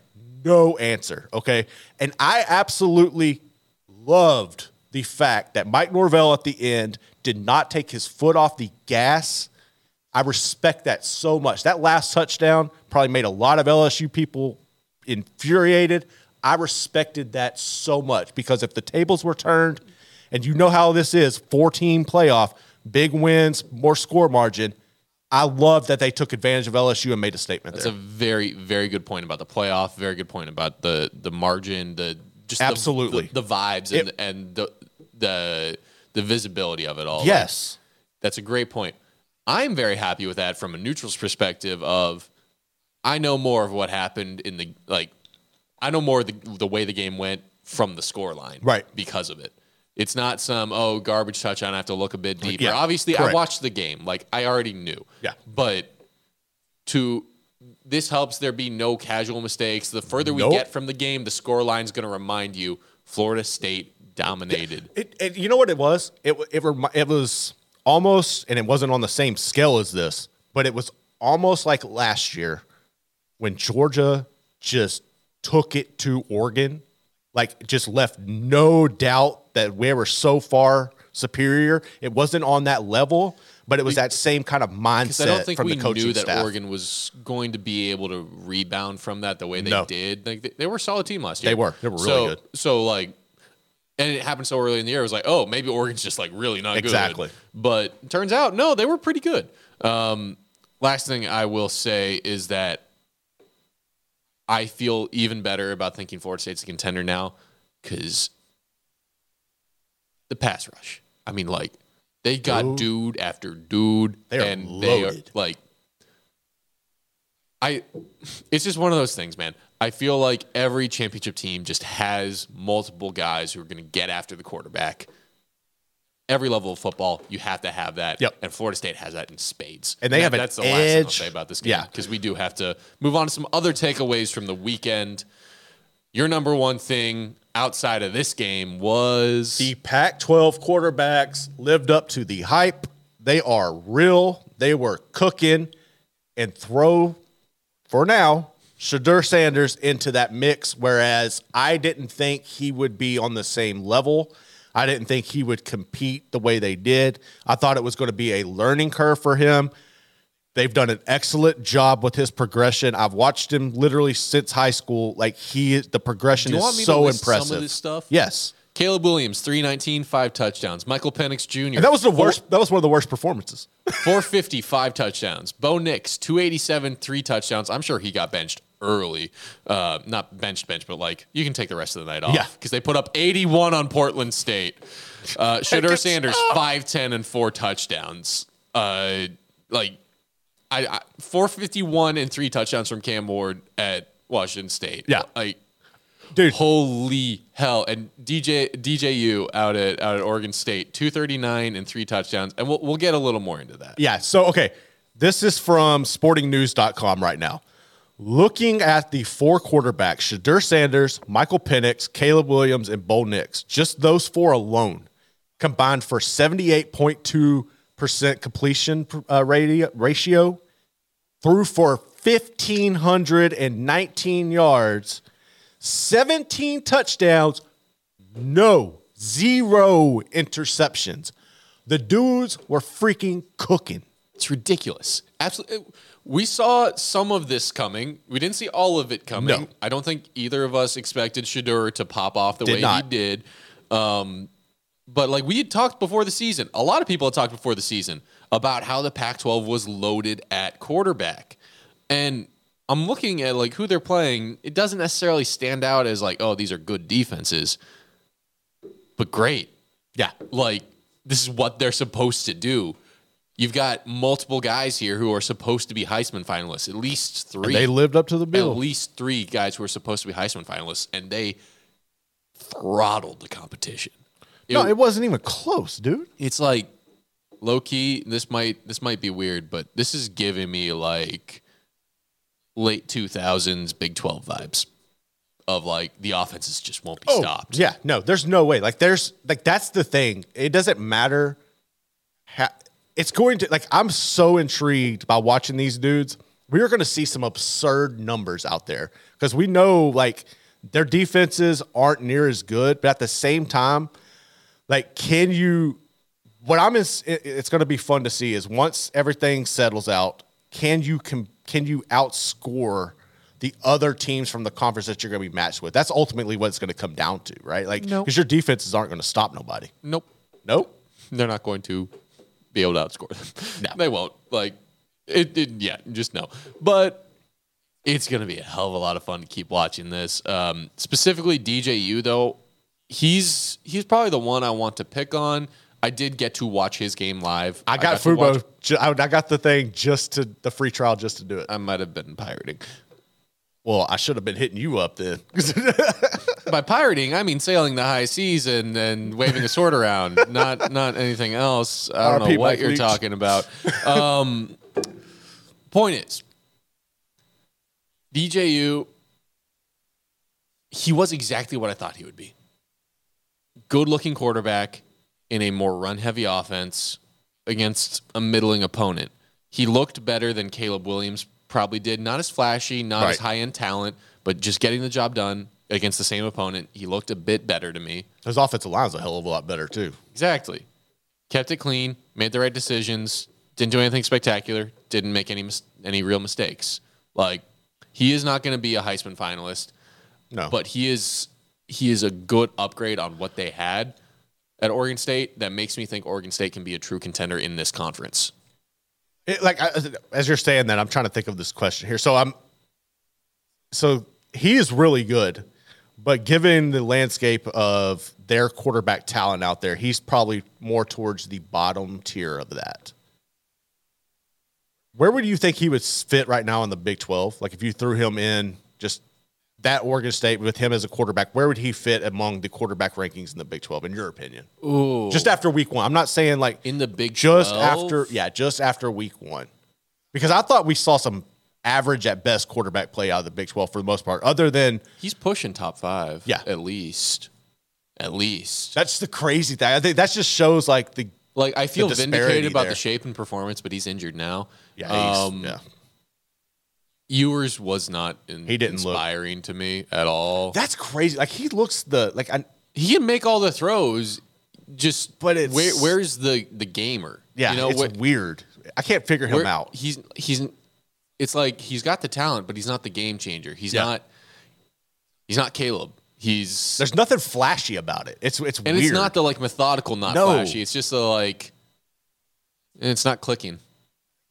no answer. Okay, and I absolutely loved the fact that Mike Norvell at the end did not take his foot off the gas. I respect that so much. That last touchdown probably made a lot of LSU people infuriated. I respected that so much because if the tables were turned, and you know how this is, four team playoff, big wins, more score margin. I love that they took advantage of LSU and made a statement That's there. a very very good point about the playoff. Very good point about the the margin, the just Absolutely. the, the vibes and and the the the visibility of it all. Like, yes. That's a great point. I'm very happy with that from a neutral's perspective of I know more of what happened in the like I know more of the the way the game went from the score line. Right. Because of it. It's not some oh garbage touchdown I have to look a bit deeper. Yeah, Obviously I watched the game. Like I already knew. Yeah. But to this helps there be no casual mistakes. The further we Nope. get from the game, the score line's going to remind you Florida State dominated. It, it, you know what it was? It it it was almost, and it wasn't on the same scale as this, but it was almost like last year when Georgia just took it to Oregon, like just left no doubt that we were so far superior. It wasn't on that level, but it was that same kind of mindset I don't think from we the coaching knew that staff. Oregon was going to be able to rebound from that the way they No. did. Like they, they were a solid team last year. They were. They were really so, good. So like, and it happened so early in the year. It was like, oh, maybe Oregon's just like really not Exactly. good. But turns out, no, they were pretty good. Um, last thing I will say is that I feel even better about thinking Florida State's a contender now because the pass rush. I mean, like they got dude after dude, They are and they are like. I, it's just one of those things, man. I feel like every championship team just has multiple guys who are going to get after the quarterback. Every level of football, you have to have that. Yep. And Florida State has that in spades. And they that- have an that's the last thing I'll edge. say about this game. Yeah. Because we do have to move on to some other takeaways from the weekend. Your number one thing outside of this game was The Pac 12 quarterbacks lived up to the hype. They are real. They were cooking and throw, for now, Shedeur Sanders into that mix. Whereas I didn't think he would be on the same level. I didn't think he would compete the way they did. I thought it was going to be a learning curve for him. They've done an excellent job with his progression. I've watched him literally since high school. Like he, the progression is want me to so list some of impressive. this stuff? Yes. Caleb Williams, 319, five touchdowns. Michael Penix Jr. And that was the four- worst. That was one of the worst performances. 450, five touchdowns. Bo Nix, 287, three touchdowns. I'm sure he got benched early. Uh, not benched, bench, but like you can take the rest of the night off. Yeah. Because they put up 81 on Portland State. Uh, Shedeur Sanders, 5'10 and four touchdowns. Uh, like, I, I 451 and three touchdowns from Cam Ward at Washington State. Yeah. Like, Dude, Holy hell! And DJ DJU out at out at Oregon State, two thirty nine and three touchdowns, and we'll we'll get a little more into that. Yeah. So, okay. This is from sportingnews.com right now. Looking at the four quarterbacks, Shedeur Sanders, Michael Penix, Caleb Williams, and Bo Nix, just those four alone combined for 78.2% completion uh, rati- ratio, threw for 1,519 yards, 17 touchdowns, no, zero interceptions. The dudes were freaking cooking. It's ridiculous. Absolutely. We saw some of this coming. We didn't see all of it coming. No. I don't think either of us expected Shedeur to pop off the Did way not. he did. Um, but like we had talked before the season, a lot of people had talked before the season about how the Pac-12 was loaded at quarterback, and I'm looking at like who they're playing. It doesn't necessarily stand out as like, oh, these are good defenses, but great. Yeah. Like this is what they're supposed to do. You've got multiple guys here who are supposed to be Heisman finalists, at least three. They lived up to the bill. at least three guys who are supposed to be Heisman finalists, and they throttled the competition. It- No, it wasn't even close, dude. it's like low key. This might this might be weird, but this is giving me like late two thousands Big Twelve vibes of like the offenses just won't be oh, stopped. Oh, Yeah, no, there's no way. Like, there's like that's the thing. It doesn't matter. Ha- it's going to like. I'm so intrigued by watching these dudes. We are going to see some absurd numbers out there because we know like their defenses aren't near as good, but at the same time, like, can you? What I'm is it's going to be fun to see is once everything settles out, can you can can you outscore the other teams from the conference that you're going to be matched with? That's ultimately what it's going to come down to, right? Like, Nope. because your defenses aren't going to stop nobody. Nope. Nope. they're not going to be able to outscore them. No. They won't. Like it, it yeah, just no. But it's gonna be a hell of a lot of fun to keep watching this. Um, specifically DJU though, he's he's probably the one I want to pick on. I did get to watch his game live. I got, to Fubo. watch- ju- I, I got the thing just to the free trial just to do it. I might have been pirating. Well, I should have been hitting you up then. By pirating, I mean sailing the high seas and, and waving a sword around, not not anything else. I don't RP know what Mike you're Leach. talking about. Um, point is, DJU, he was exactly what I thought he would be. Good looking quarterback in a more run heavy offense against a middling opponent. He looked better than Caleb Williams probably did. Not as flashy, not as high end talent, but just getting the job done against the same opponent. He looked a bit better to me. His offensive line's a hell of a lot better too. Exactly. Kept it clean, made the right decisions, didn't do anything spectacular, didn't make any mis- any real mistakes. Like he is not going to be a Heisman finalist, No, but he is he is a good upgrade on what they had at Oregon State that makes me think Oregon State can be a true contender in this conference. It, like I, as you're saying that, I'm trying to think of this question here. So I'm, so he is really good, but given the landscape of their quarterback talent out there, he's probably more towards the bottom tier of that. Where would you think he would fit right now in the Big 12? Like if you threw him in just that Oregon State with him as a quarterback, where would he fit among the quarterback rankings in the Big 12, in your opinion? Ooh, Just after week one. I'm not saying like in the Big just 12? after yeah just after week one because i thought we saw some average at best quarterback play out of the big 12 for the most part other than he's pushing top five. Yeah. at least, at least. that's the crazy thing i think that just shows like the Like I feel vindicated about there. the shape and performance, but he's injured now. yeah, Um, yeah. Ewers was not in, He didn't look- inspiring to me at all. that's crazy like he looks the like I, he can make all the throws, just But it's- where, where's the the gamer? yeah you know it's what? weird i can't figure him where- out He's he's it's like he's got the talent, but he's not the game changer. He's Yeah. not he's not Caleb. He's There's nothing flashy about it. It's it's weird. and weird. it's not the like methodical, not No. flashy. It's just the like, and it's not clicking.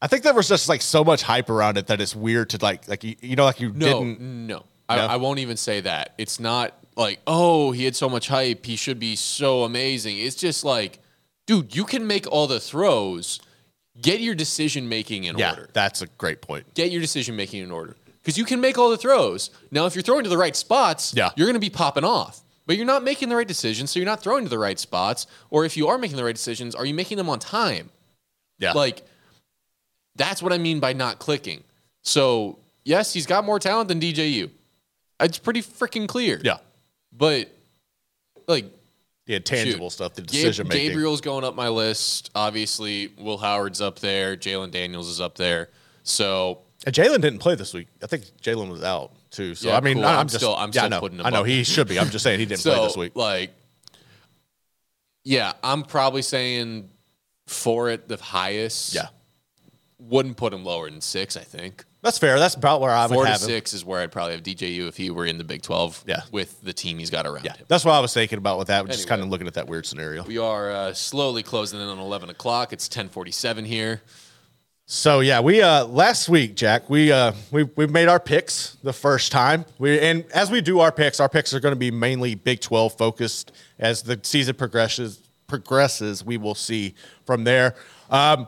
I think there was just like so much hype around it that it's weird to like like you, you know like you No, didn't. no, I, No? I won't even say that. It's not like, oh, he had so much hype. He should be so amazing. It's just like, dude, you can make all the throws. Get your decision making in Yeah, order. that's a great point. Get your decision making in order because you can make all the throws. Now, if you're throwing to the right spots, Yeah. you're going to be popping off. But you're not making the right decisions, so you're not throwing to the right spots. Or if you are making the right decisions, are you making them on time? Yeah, Like, that's what I mean by not clicking. So, yes, he's got more talent than DJU. It's pretty freaking clear. yeah, But, like, the tangible shoot, stuff, the Gab- decision making. Gabriel's going up my list. Obviously, Will Howard's up there. Jalon Daniels is up there. So, uh, Jalon didn't play this week. I think Jalon was out too. So Yeah, I mean, cool. I'm, I'm just still- I'm yeah, still know, putting him I know up. he should be. I'm just saying he didn't so play this week. like, yeah, I'm probably saying four at the highest. Yeah, Wouldn't put him lower than six, I think. That's fair. That's about where I would Four to have him. six is where I'd probably have DJU if he were in the Big 12 Yeah. with the team he's got around Yeah, him. that's what I was thinking about with that. Just Anyway. kind of looking at that weird scenario. We are uh, slowly closing in on 11 o'clock. It's 1047 here. So yeah, we uh last week, Jack, we uh we we made our picks the first time. We and as we do our picks, our picks are going to be mainly Big 12 focused. As the season progresses progresses, we will see from there. Um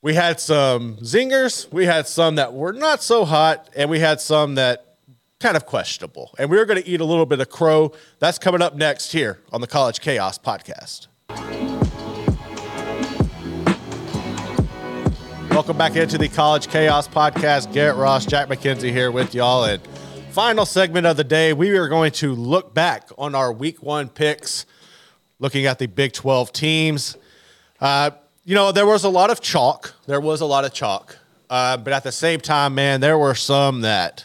we had some zingers, we had some that were not so hot, and we had some that kind of questionable. And we are going to eat a little bit of crow. That's coming up next here on the College Chaos podcast. Welcome back into the College Chaos Podcast. Garrett Ross, Jack McKenzie here with y'all. And final segment of the day, we are going to look back on our week one picks, looking at the Big 12 teams. Uh, you know, there was a lot of chalk. There was a lot of chalk. Uh, but at the same time, man, there were some that,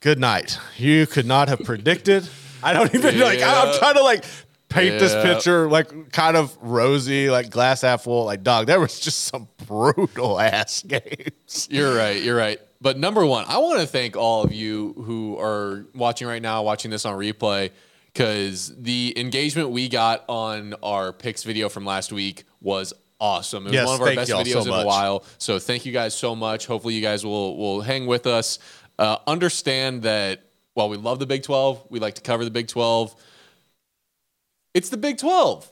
good night, you could not have predicted. I don't even like, I'm trying to like paint this picture like kind of rosy, like glass half full. Like, dog, there was just some brutal ass games. You're right. You're right. But number one, I want to thank all of you who are watching right now, watching this on replay, because the engagement we got on our picks video from last week was awesome. It was Yes, one of our best videos so in a while. So thank you guys so much. Hopefully, you guys will will hang with us. Uh, understand that while we love the Big 12, we like to cover the Big 12. It's the Big 12.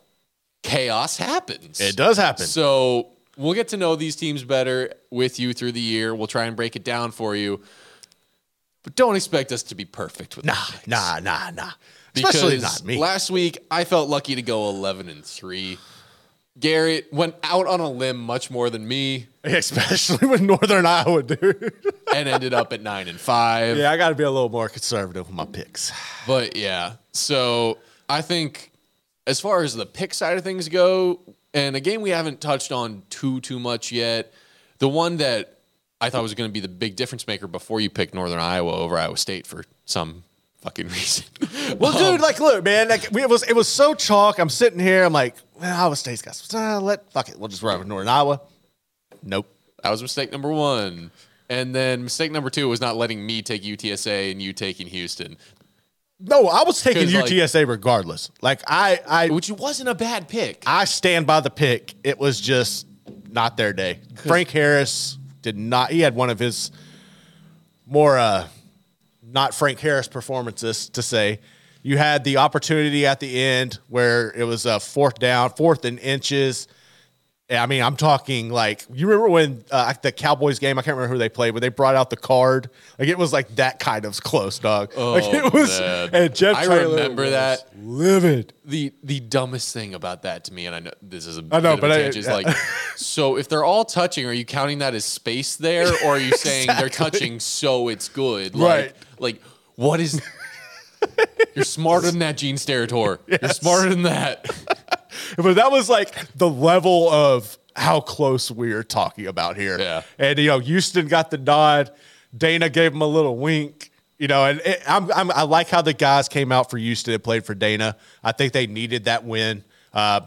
Chaos happens. It does happen. So we'll get to know these teams better with you through the year. We'll try and break it down for you. But don't expect us to be perfect with Nah, nah, nah, nah. Especially Because not me. last week I felt lucky to go 11 and 3. Garrett went out on a limb much more than me Especially with Northern Iowa, dude. and ended up at 9 and 5. yeah, I got to be a little more conservative with my picks. But yeah, so I think as far as the pick side of things go, and a game we haven't touched on too too much yet, the one that I thought was going to be the big difference maker before you picked Northern Iowa over Iowa State for some fucking reason. Well, dude, like, look, man, like, we, it was it was so chalk. I'm sitting here, I'm like, Iowa State's got some. Uh, let fuck it, we'll just run with Northern Iowa. Nope. that was mistake number one. And then mistake number two was not letting me take UTSA and you taking Houston, No, I was taking 'Cause, like- UTSA regardless. Like, I I which wasn't a bad pick. I stand by the pick. It was just not their day. Frank Harris did not. He had one of his more uh, not Frank Harris performances to say. You had the opportunity at the end where it was a fourth down, fourth and inches. I mean, I'm talking like you remember when uh, the Cowboys game? I can't remember who they played, but they brought out the card. Like it was like that kind of close, dog. like it was. Oh, man. And Jeff I Traylor remember was that. livid. the the dumbest thing about that to me, and I know this is a I know, but a I- is yeah. like, so if they're all touching, are you counting that as space there, or are you saying they're touching so it's good? Right. Like, like what is? You're smarter than that, Gene Steratore. You're smarter than that. But that was like the level of how close we're talking about here. Yeah. And you know, Houston got the nod. Dana gave him a little wink. You know, and it, I'm, I'm I like how the guys came out for Houston and played for Dana. I think they needed that win. Uh,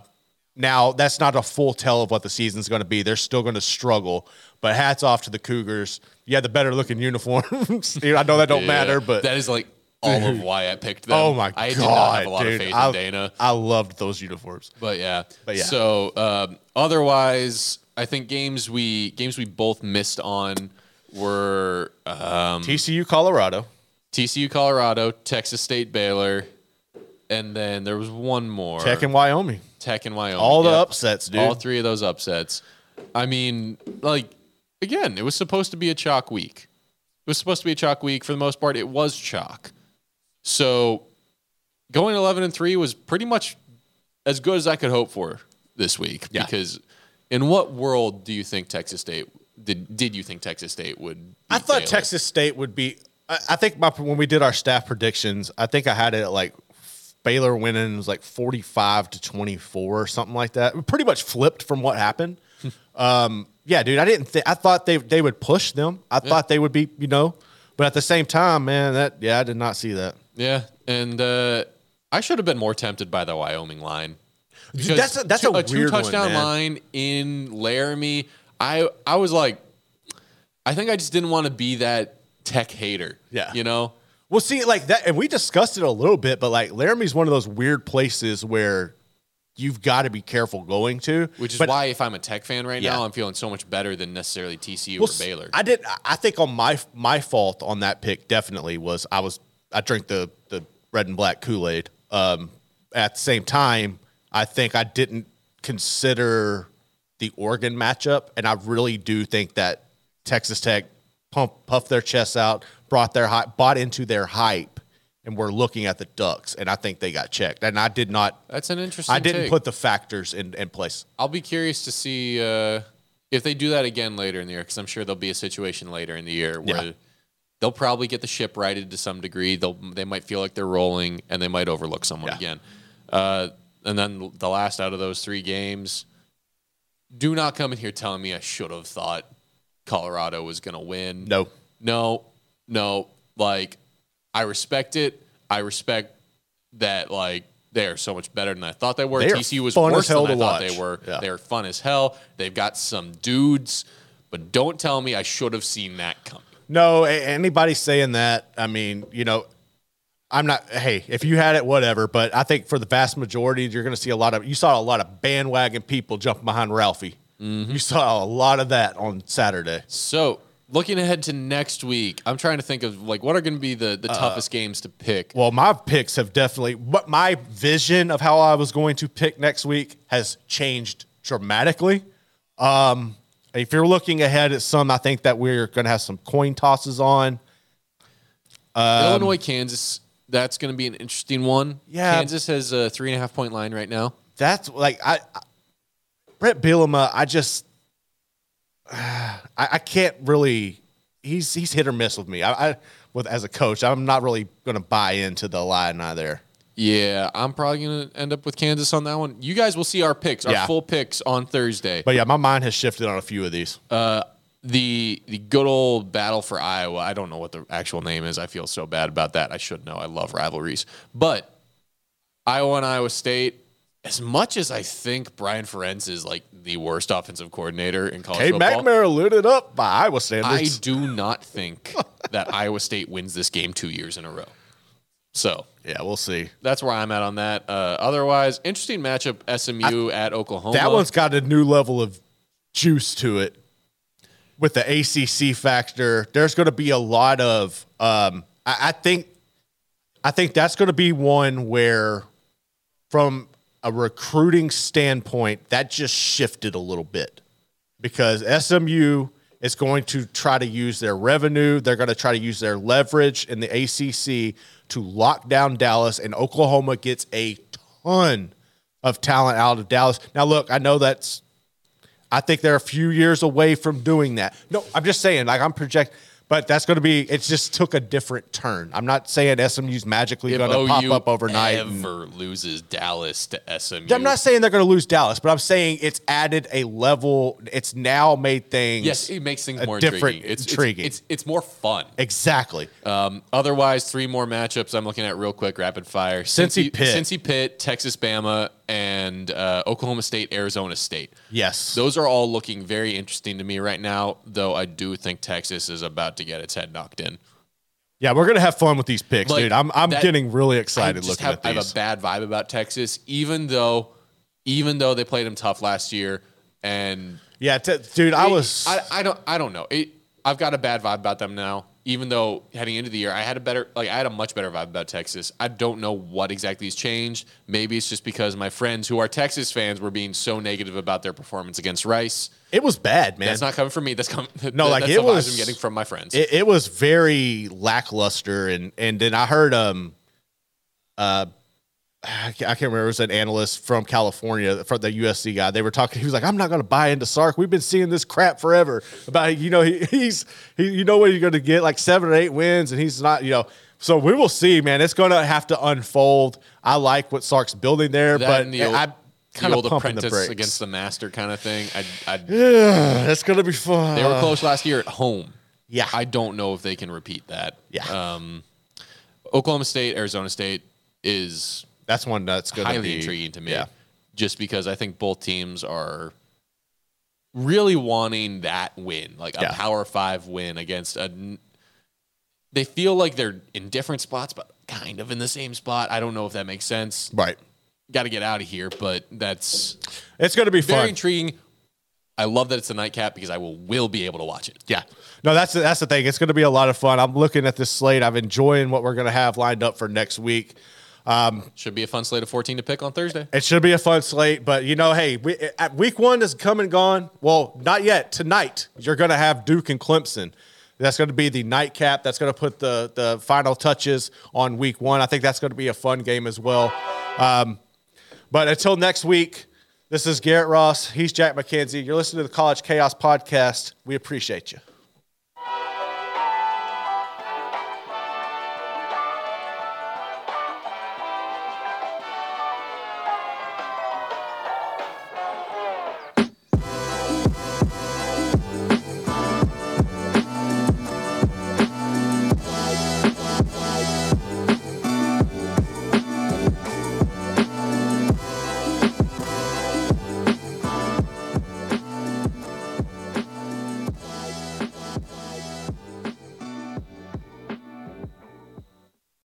now that's not a full tell of what the season's going to be. They're still going to struggle. But hats off to the Cougars. You had the better looking uniforms. You know, I know that don't Yeah. matter, but that is like all of why I picked them. Oh my I god, did not have a lot dude. of faith I, in Dana. I loved those uniforms. But yeah. But yeah. So um, otherwise, I think games we games we both missed on were um, TCU, Colorado. TCU, Colorado, Texas State, Baylor, and then there was one more. Tech and Wyoming. Tech and Wyoming. All the Yep. upsets, dude. All three of those upsets. I mean, like again, it was supposed to be a chalk week. It was supposed to be a chalk week for the most part. It was chalk. So going 11 and 3 was pretty much as good as I could hope for this week Yeah. because in what world do you think Texas State did did you think Texas State would I thought Baylor? Texas State would be. I, I think my when we did our staff predictions, I think I had it at like Baylor winning was like forty five to twenty four or something like that. Pretty much flipped from what happened. um, yeah, dude, I didn't. Th- I thought they they would push them. I thought they would be, you know, but at the same time, man, that yeah, I did not see that. Yeah, and uh, I should have been more tempted by the Wyoming line. Because that's a- that's two, a two weird one, touchdown line in Laramie. I I was like, I think I just didn't want to be that tech hater. Yeah. you know. Well, see, like that, and we discussed it a little bit, but like Laramie's one of those weird places where you've got to be careful going to. Which is But- why, if I'm a Tech fan right Yeah. now, I'm feeling so much better than necessarily TCU Well, or Baylor. I did. I think on my my fault on that pick definitely was I was I drink the the red and black Kool Aid. Um, at the same time, I think I didn't consider the Oregon matchup, and I really do think that Texas Tech pump puffed their chests out, brought their hype, bought into their hype, and we're looking at the Ducks, and I think they got checked. And I did not. That's an interesting. I didn't take. put the factors in, in place. I'll be curious to see uh, if they do that again later in the year, because I'm sure there'll be a situation later in the year where Yeah. They'll probably get the ship righted to some degree. They'll they might feel like they're rolling, and they might overlook someone Yeah. again. Uh, and then the last out of those three games, do not come in here telling me I should have thought Colorado was going to win. No. no, no. Like I respect it. I respect that. Like they are so much better than I thought they were. They TCU was fun as worse hell than I to thought watch. they were. Yeah. They're fun as hell. They've got some dudes, but don't tell me I should have seen that coming. No, anybody saying that, I mean, you know, I'm not. Hey, if you had it, whatever. But I think for the vast majority, you're going to see a lot of. You saw a lot of bandwagon people jumping behind Ralphie. Mm-hmm. You saw a lot of that on Saturday. So looking ahead to next week, I'm trying to think of like what are going to be the the Uh, toughest games to pick. Well, my picks have definitely. But my vision of how I was going to pick next week has changed dramatically. Um, if you're looking ahead at some, I think that we're going to have some coin tosses on. um, Illinois, Kansas. That's going to be an interesting one. Yeah. Kansas has a three and a half point line right now. that's like I, I Bret Bielema. I just I, I can't really. He's he's hit or miss with me. I, I with as a coach, I'm not really going to buy into the line either. Yeah, I'm probably going to end up with Kansas on that one. You guys will see our picks, our Yeah. full picks on Thursday. But yeah, my mind has shifted on a few of these. Uh, the the good old battle for Iowa. I don't know what the actual name is. I feel so bad about that. I should know. I love rivalries. But Iowa and Iowa State, as much as I think Brian Ferentz is like the worst offensive coordinator in college Hey, football, McNamara lit it up by Iowa I standards. do not think that Iowa State wins this game two years in a row. So yeah, we'll see. that's where I'm at on that. Uh, otherwise, interesting matchup SMU at Oklahoma. That one's got a new level of juice to it with the ACC factor. There's going to be a lot of. Um, I, I think, I think that's going to be one where, from a recruiting standpoint, that just shifted a little bit because SMU is going to try to use their revenue. They're going to try to use their leverage in the ACC to lock down Dallas, and Oklahoma gets a ton of talent out of Dallas. Now, look, I know that's. I think they're a few years away from doing that. No, I'm just saying, like I'm project, but that's going to be. It just took a different turn. I'm not saying SMU's magically going to pop up overnight. and- Ever loses Dallas to SMU? I'm not saying they're going to lose Dallas, but I'm saying it's added a level. It's now made things. Yes, it makes things more different intriguing. It's, intriguing. It's, it's it's more fun. exactly. Um, otherwise, three more matchups I'm looking at real quick, rapid fire. Cincy Pitt. Cincy Pitt, Texas Bama, and uh, Oklahoma State, Arizona State. yes. Those are all looking very interesting to me right now, though I do think Texas is about to get its head knocked in. Yeah, we're gonna have fun with these picks, Like, dude. I'm I'm that- getting really excited looking have, at I have a bad vibe about Texas, even though, even though they played them tough last year, and yeah, t- dude, I was. I, I don't I don't know. It, I've got a bad vibe about them now. Even though heading into the year, I had a better like I had a much better vibe about Texas. I don't know what exactly has changed. Maybe it's just because my friends who are Texas fans were being so negative about their performance against Rice. it was bad, man. That's not coming from me. That's coming. No, like, that's it was- I'm getting from my friends. it, it was very lackluster and and then i heard um uh I can't remember. It was an analyst from California, from the USC guy. They were talking. He was like, "I'm not going to buy into Sark. We've been seeing this crap forever about you know he, he's he, you know what you're going to get like seven or eight wins, and he's not you know. So we will see, man. It's going to have to unfold. I like what Sark's building there, that but the old, I'm kind of pumping the brakes. against the master kind of thing. I, I, That's going to be fun. they were close last year at home. Yeah. I don't know if they can repeat that. Yeah. Um, Oklahoma State, Arizona State is That's one that's going to be intriguing to me. Yeah. Just because I think both teams are really wanting that win, like a Yeah. Power Five win against a. They feel like they're in different spots, but kind of in the same spot. I don't know if that makes sense. Right. Got to get out of here, but that's It's going to be very fun. intriguing. I love that it's a nightcap because I will will be able to watch it. Yeah. No, that's that's the thing. It's going to be a lot of fun. I'm looking at this slate. I'm enjoying what we're going to have lined up for next week. Should be a fun slate of 14 to pick on Thursday. It should be a fun slate, but you know, hey, we, at week one is come and gone. Well, not yet. Tonight, you're going to have Duke and Clemson. That's going to be the nightcap. That's going to put the the final touches on week one. I think that's going to be a fun game as well. Um, but until next week, this is Garrett Ross. He's Jack McKenzie. You're listening to the College Chaos Podcast. We appreciate you.